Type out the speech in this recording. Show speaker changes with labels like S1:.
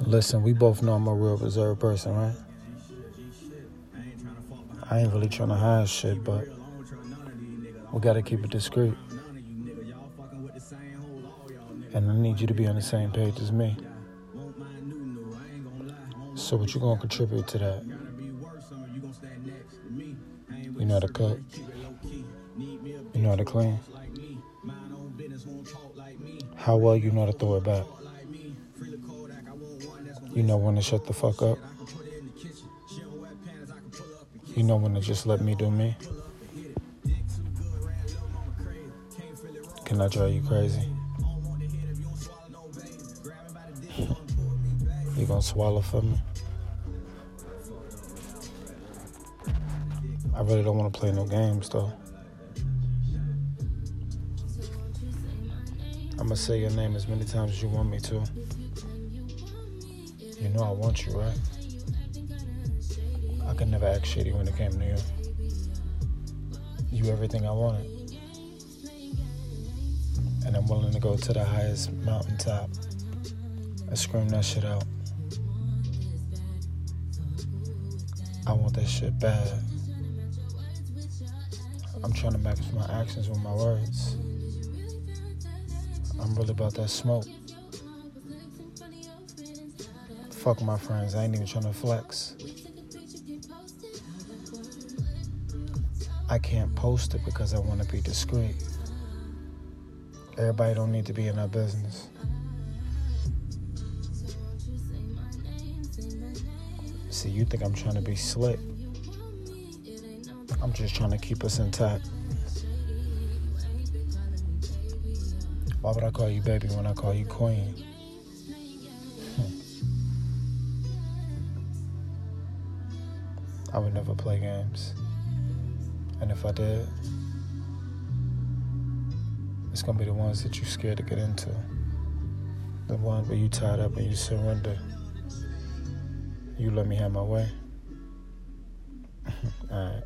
S1: Listen, we both know I'm a real reserved person, right? I ain't really trying to hide shit, but we gotta keep it discreet. And I need you to be on the same page as me. So what you gonna contribute to that? You know how to cook. You know how to clean. How well you know how to throw it back. You know when to shut the fuck up. You know when to just let me do me. Can I drive you crazy? You gonna swallow for me? I really don't want to play no games though. I'm gonna say your name as many times as you want me to. You know I want you, right? I could never act shitty when it came to you. You everything I wanted. And I'm willing to go to the highest mountaintop and scream that shit out. I want that shit bad. I'm trying to match my actions with my words. I'm really about that smoke. Fuck my friends, I ain't even trying to flex. I can't post it because I want to be discreet. Everybody don't need to be in our business. See, you think I'm trying to be slick. I'm just trying to keep us intact. Why would I call you baby when I call you queen? I would never play games. And if I did, it's gonna be the ones that you're scared to get into. The one where you tied up and you surrender. You let me have my way. Alright.